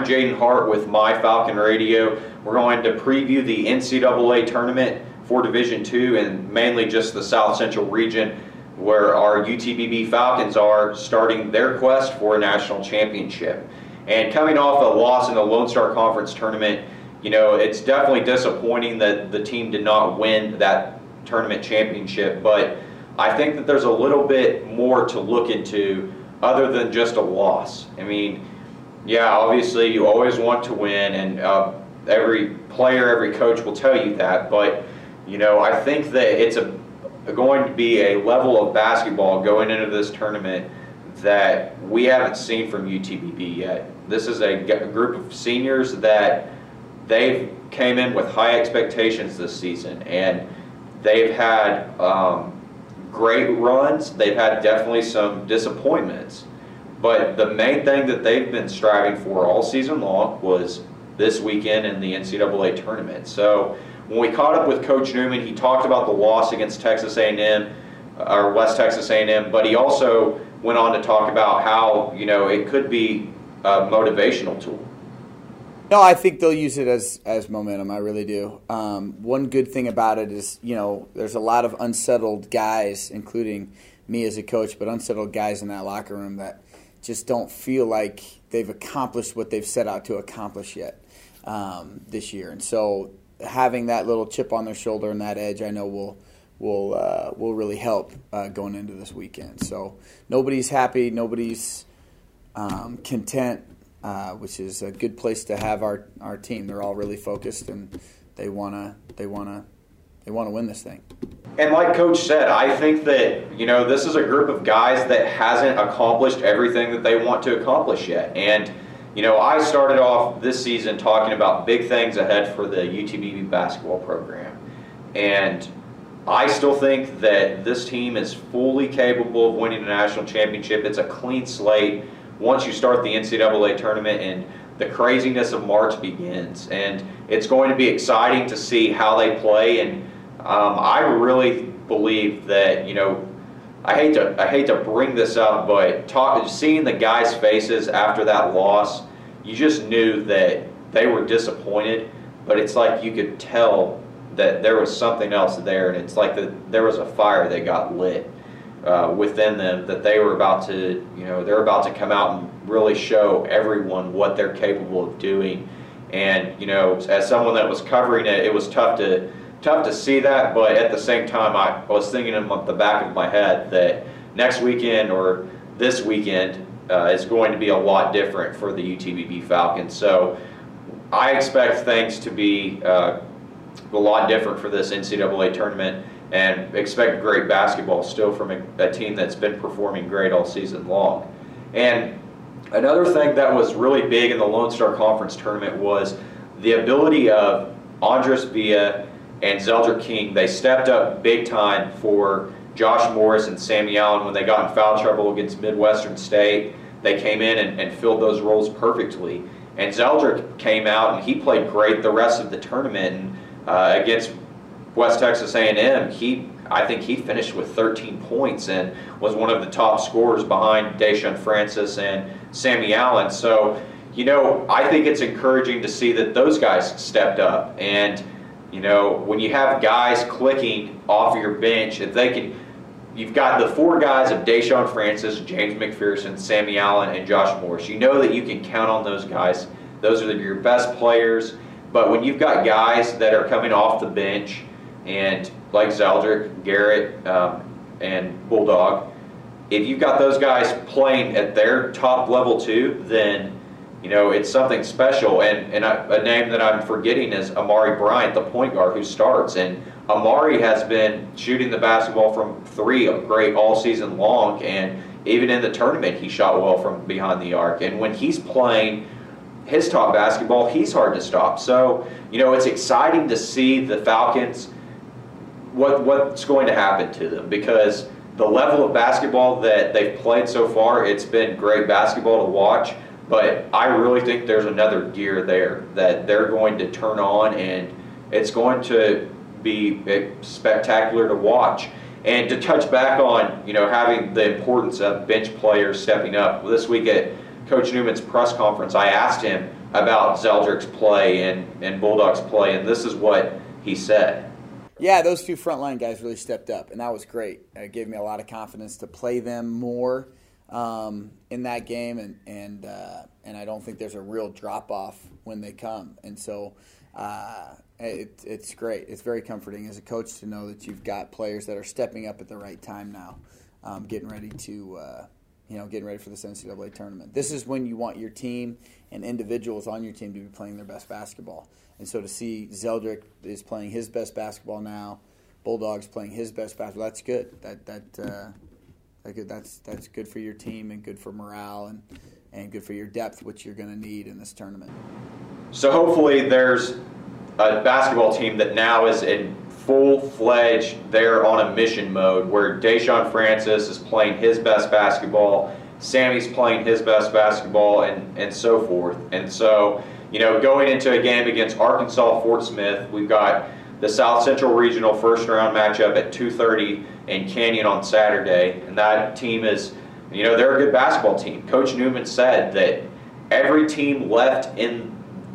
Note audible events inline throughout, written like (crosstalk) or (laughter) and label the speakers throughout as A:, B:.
A: I'm Jaydon Hart with My Falcon Radio. We're going to preview the NCAA tournament for Division Two and mainly just the South Central region where our UTPB Falcons are starting their quest for a national championship. And coming off a loss in the Lone Star Conference tournament, you know, it's definitely disappointing that the team did not win that tournament championship, but I think that there's a little bit more to look into other than just a loss. I mean, yeah, obviously you always want to win, and uh, every player, every coach will tell you that. But you know, I think that it's a going to be a level of basketball going into this tournament that we haven't seen from UTPB yet. This is a group of seniors that they've came in with high expectations this season, and they've had um, great runs. They've had definitely some disappointments. But the main thing that they've been striving for all season long was this weekend in the NCAA tournament. So when we caught up with Coach Newman, he talked about the loss against Texas A&M or West Texas A&M, but he also went on to talk about how you know it could be a motivational tool.
B: No, I think they'll use it as as momentum. I really do. Um, one good thing about it is, you know, there's a lot of unsettled guys, including me as a coach, but unsettled guys in that locker room that just don't feel like they've accomplished what they've set out to accomplish yet um, this year. And so having that little chip on their shoulder and that edge, I know will will uh, will really help uh, going into this weekend. So nobody's happy, nobody's um, content, uh, which is a good place to have our, our team. They're all really focused and they wanna they wanna they want to win this thing.
A: And like Coach said, I think that you know this is a group of guys that hasn't accomplished everything that they want to accomplish yet. And you know, I started off this season talking about big things ahead for the UTPB basketball program, and I still think that this team is fully capable of winning a national championship. It's a clean slate once you start the NCAA tournament and the craziness of March begins. And it's going to be exciting to see how they play. And um, I really believe that, you know, I hate to I hate to bring this up, but talk, seeing the guys' faces after that loss, you just knew that they were disappointed. But it's like you could tell that there was something else there, and it's like that there was a fire that got lit uh, within them that they were about to, you know, they're about to come out and really show everyone what they're capable of doing. And you know, as someone that was covering it, it was tough to tough to see that, but at the same time, I was thinking in the back of my head that next weekend or this weekend uh, is going to be a lot different for the UTPB Falcons. So I expect things to be uh, a lot different for this NCAA tournament and expect great basketball still from a, a team that's been performing great all season long. And another thing that was really big in the Lone Star Conference tournament was the ability of Andres Villa and Zeldrick King. They stepped up big time for Josh Morris and Sammy Allen when they got in foul trouble against Midwestern State. They came in and, and filled those roles perfectly. And Zeldrick came out and he played great the rest of the tournament. And, uh, against West Texas A&M, he I think he finished with 13 points and was one of the top scorers behind Deshaun Francis and Sammy Allen. So, you know, I think it's encouraging to see that those guys stepped up. And, you know, when you have guys clicking off your bench, if they can, you've got the four guys of Deshaun Francis, James McPherson, Sammy Allen, and Josh Morris. You know that you can count on those guys. Those are your best players. But when you've got guys that are coming off the bench, and like Zeldrick, Garrett, um, and Bulldog, if you've got those guys playing at their top level too, then you know it's something special. And and a name that I'm forgetting is Amari Bryant, the point guard who starts. And Amari has been shooting the basketball from three great all season long, and even in the tournament he shot well from behind the arc. And when he's playing his top basketball, he's hard to stop. So you know it's exciting to see the Falcons what what's going to happen to them because the level of basketball that they've played so far, it's been great basketball to watch. But I really think there's another gear there that they're going to turn on, and it's going to be spectacular to watch. And to touch back on, you know, having the importance of bench players stepping up. This week at Coach Newman's press conference, I asked him, about Zeldrick's play and, and Bulldogs play, and this is what he said.
B: Yeah, those two frontline guys really stepped up, and that was great. It gave me a lot of confidence to play them more um, in that game, and and uh, and I don't think there's a real drop off when they come, and so uh, it, it's great. It's very comforting as a coach to know that you've got players that are stepping up at the right time now, um, getting ready to. Uh, you know, getting ready for this NCAA tournament. This is when you want your team and individuals on your team to be playing their best basketball. And so to see Zeldrick is playing his best basketball now, Bulldogs playing his best basketball, that's good. That that uh, that's that's good for your team and good for morale and and good for your depth, which you're going to need in this tournament.
A: So hopefully, there's a basketball team that now is in full fledged. They're on a mission mode where Deshaun Francis is playing his best basketball, Sammy's playing his best basketball, and and so forth. And so, you know, going into a game against Arkansas Fort Smith, we've got the South Central Regional first round matchup at 2:30 in Canyon on Saturday, and that team is, you know, they're a good basketball team. Coach Newman said that every team left in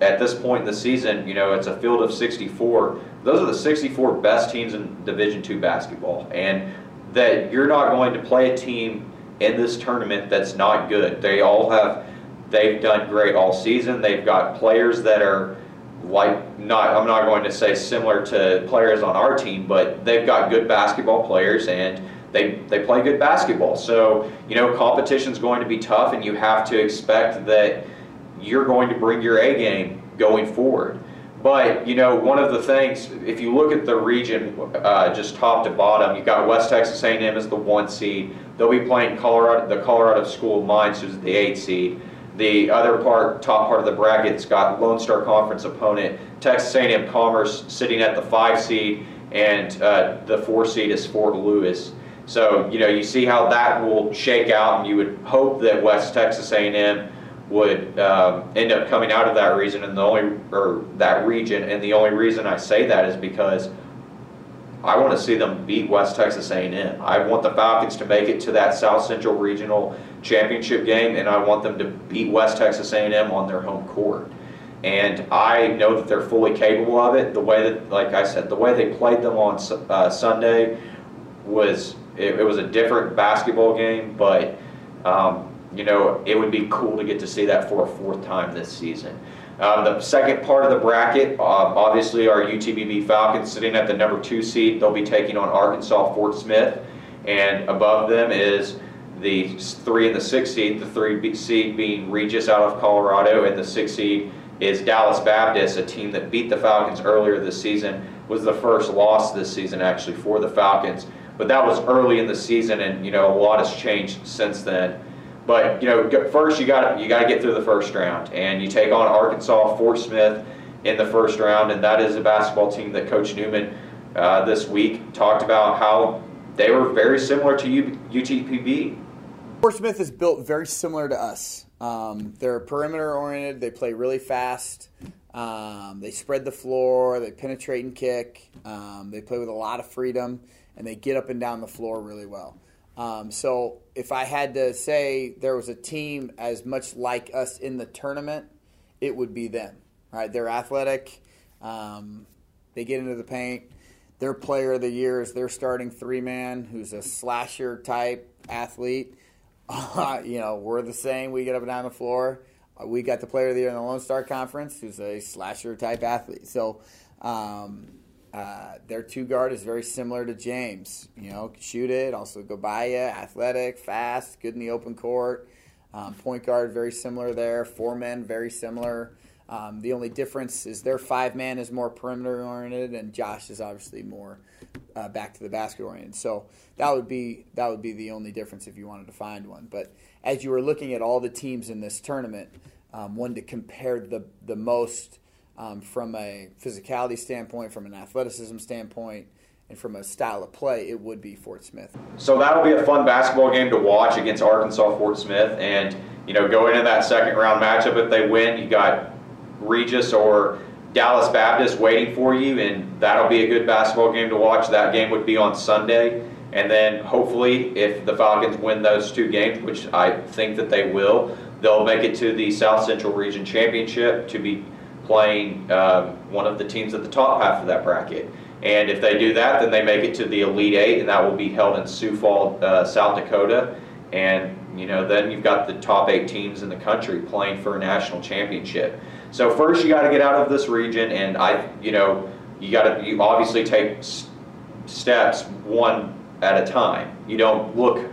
A: at this point in the season, you know, it's a field of 64. Those are the 64 best teams in Division two basketball, and that you're not going to play a team in this tournament that's not good. They all have, they've done great all season. They've got players that are like not I'm not going to say similar to players on our team, but they've got good basketball players and they they play good basketball. So, you know, competition's going to be tough and you have to expect that you're going to bring your A game going forward. But you know, one of the things, if you look at the region, uh, just top to bottom, you've got West Texas A&M as the one seed. They'll be playing Colorado, the Colorado School of Mines, who's the eight seed. The other part, top part of the bracket's got Lone Star Conference opponent Texas A&M Commerce sitting at the five seed, and uh, the four seed is Fort Lewis. So you know you see how that will shake out, and you would hope that West Texas A&M would um, end up coming out of that region, and the only or that region, and the only reason I say that is because I want to see them beat West Texas A&M. I want the Falcons to make it to that South Central Regional Championship game, and I want them to beat West Texas A&M on their home court. And I know that they're fully capable of it. The way that, like I said, the way they played them on uh, Sunday was it, it, was a different basketball game, but um, you know it would be cool to get to see that for a fourth time this season. Um, the second part of the bracket, uh, obviously, our UTPB Falcons sitting at the number two seed. They'll be taking on Arkansas Fort Smith, and above them is the three and the six seed. The three seed being Regis out of Colorado, and the six seed is Dallas Baptist, a team that beat the Falcons earlier this season. Was the first loss this season actually for the Falcons, but that was early in the season, and you know a lot has changed since then. But you know, first you got you got to get through the first round, and you take on Arkansas Fort Smith in the first round, and that is a basketball team that Coach Newman uh, this week talked about how they were very similar to U- UTPB.
B: Fort Smith is built very similar to us. Um, they're perimeter oriented. They play really fast. Um, they spread the floor. They penetrate and kick. Um, they play with a lot of freedom, and they get up and down the floor really well. Um, so if I had to say there was a team as much like us in the tournament, it would be them. Right? They're athletic. Um, they get into the paint. Their player of the year is their starting three man, who's a slasher type athlete. Uh, (laughs) you know, we're the same. We get up and down the floor. Uh, we got the player of the year in the Lone Star Conference, who's a slasher type athlete. So um, uh, their two guard is very similar to James. You know, shoot it, also go by you, athletic, fast, good in the open court. Um, point guard very similar there. Four men very similar. Um, the only difference is their five man is more perimeter oriented, and Josh is obviously more uh, back to the basket oriented. So that would be that would be the only difference if you wanted to find one. But as you were looking at all the teams in this tournament, um, one to compare the the most um, from a physicality standpoint, from an athleticism standpoint, and from a style of play, it would be Fort Smith.
A: So that'll be a fun basketball game to watch against Arkansas Fort Smith. And, you know, going into that second round matchup, if they win, you got Regis or Dallas Baptist waiting for you, and that'll be a good basketball game to watch. That game would be on Sunday. And then hopefully, if the Falcons win those two games, which I think that they will, they'll make it to the South Central Region Championship to be playing um, one of the teams at the top half of that bracket. And if they do that, then they make it to the Elite Eight, and that will be held in Sioux Falls, uh, South Dakota. And you know, then you've got the top eight teams in the country playing for a national championship. So first, you got to get out of this region, and I, you know, you got to you obviously take steps one at a time. You don't look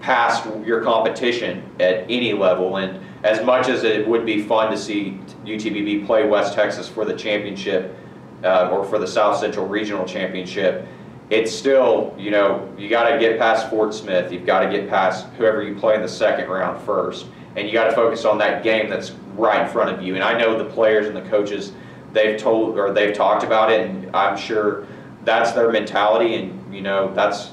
A: past your competition at any level. And as much as it would be fun to see UTPB play West Texas for the championship uh, or for the South Central Regional Championship, it's still, you know, you got to get past Fort Smith. You've got to get past whoever you play in the second round first. And you got to focus on that game that's right in front of you. And I know the players and the coaches, they've told or they've talked about it, and I'm sure that's their mentality. And, you know, that's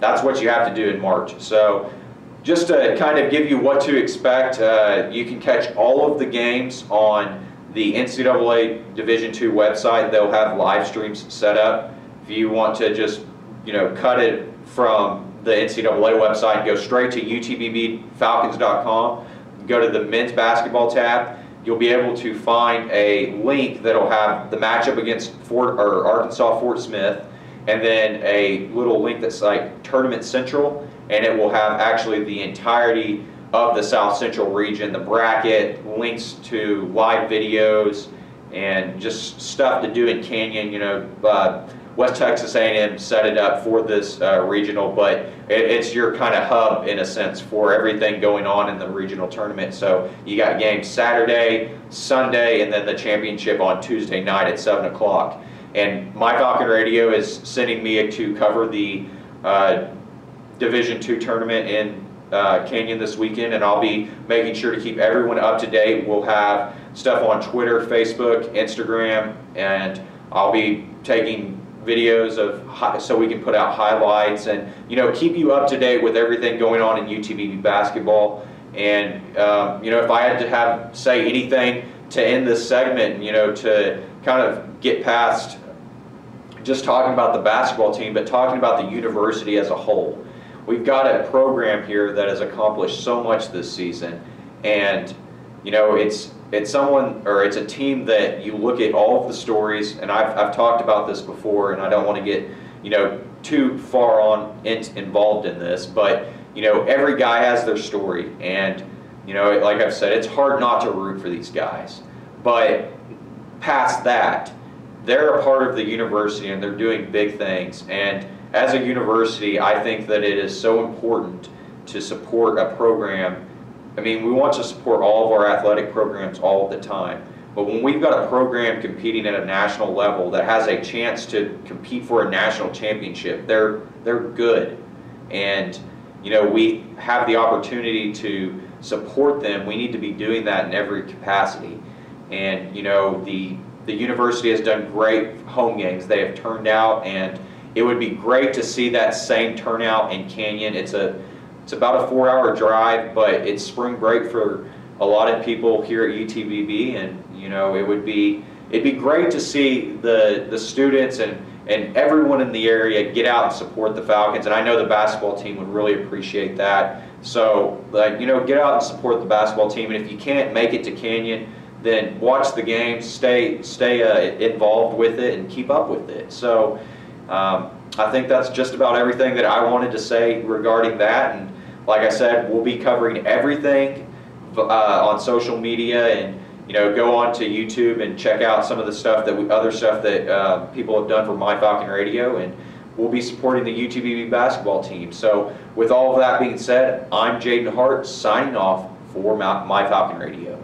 A: that's what you have to do in March. So just to kind of give you what to expect, uh, you can catch all of the games on the NCAA Division II website. They'll have live streams set up. If you want to just, you know, cut it from the NCAA website go straight to utpbfalcons.com, go to the men's basketball tab, you'll be able to find a link that'll have the matchup against Fort or Arkansas Fort Smith and then a little link that's like Tournament Central, and it will have actually the entirety of the South Central region, the bracket, links to live videos, and just stuff to do in Canyon. You know, uh, West Texas A&M set it up for this uh, regional, but it, it's your kind of hub in a sense for everything going on in the regional tournament. So you got games Saturday, Sunday, and then the championship on Tuesday night at 7 o'clock. And My Falcon Radio is sending me to cover the uh, Division Two tournament in uh, Canyon this weekend, and I'll be making sure to keep everyone up to date. We'll have stuff on Twitter, Facebook, Instagram, and I'll be taking videos of so we can put out highlights and you know keep you up to date with everything going on in UTPB basketball. And um, you know if I had to have say anything to end this segment, you know to kind of get past just talking about the basketball team, but talking about the university as a whole. We've got a program here that has accomplished so much this season, and you know it's it's someone or it's a team that you look at all of the stories, and I've I've talked about this before, and I don't want to get you know too far on in, involved in this, but you know every guy has their story, and you know like I've said, it's hard not to root for these guys, but past that they're a part of the university and they're doing big things. And as a university, I think that it is so important to support a program. I mean, we want to support all of our athletic programs all the time. But when we've got a program competing at a national level that has a chance to compete for a national championship, they're they're good. And you know, we have the opportunity to support them. We need to be doing that in every capacity. And you know, the the university has done great home games. They have turned out, and it would be great to see that same turnout in Canyon. It's a it's about a four-hour drive, but it's spring break for a lot of people here at UTPB, and you know it would be it'd be great to see the the students and and everyone in the area get out and support the Falcons. And I know the basketball team would really appreciate that. So, like you know, get out and support the basketball team. And if you can't make it to Canyon then watch the game, stay stay uh, involved with it, and keep up with it. So um, I think that's just about everything that I wanted to say regarding that. And like I said, we'll be covering everything uh, on social media, and you know, go on to YouTube and check out some of the stuff that we, other stuff that uh, people have done for My Falcon Radio, and we'll be supporting the UTPB basketball team. So with all of that being said, I'm Jaydon Hart signing off for My Falcon Radio.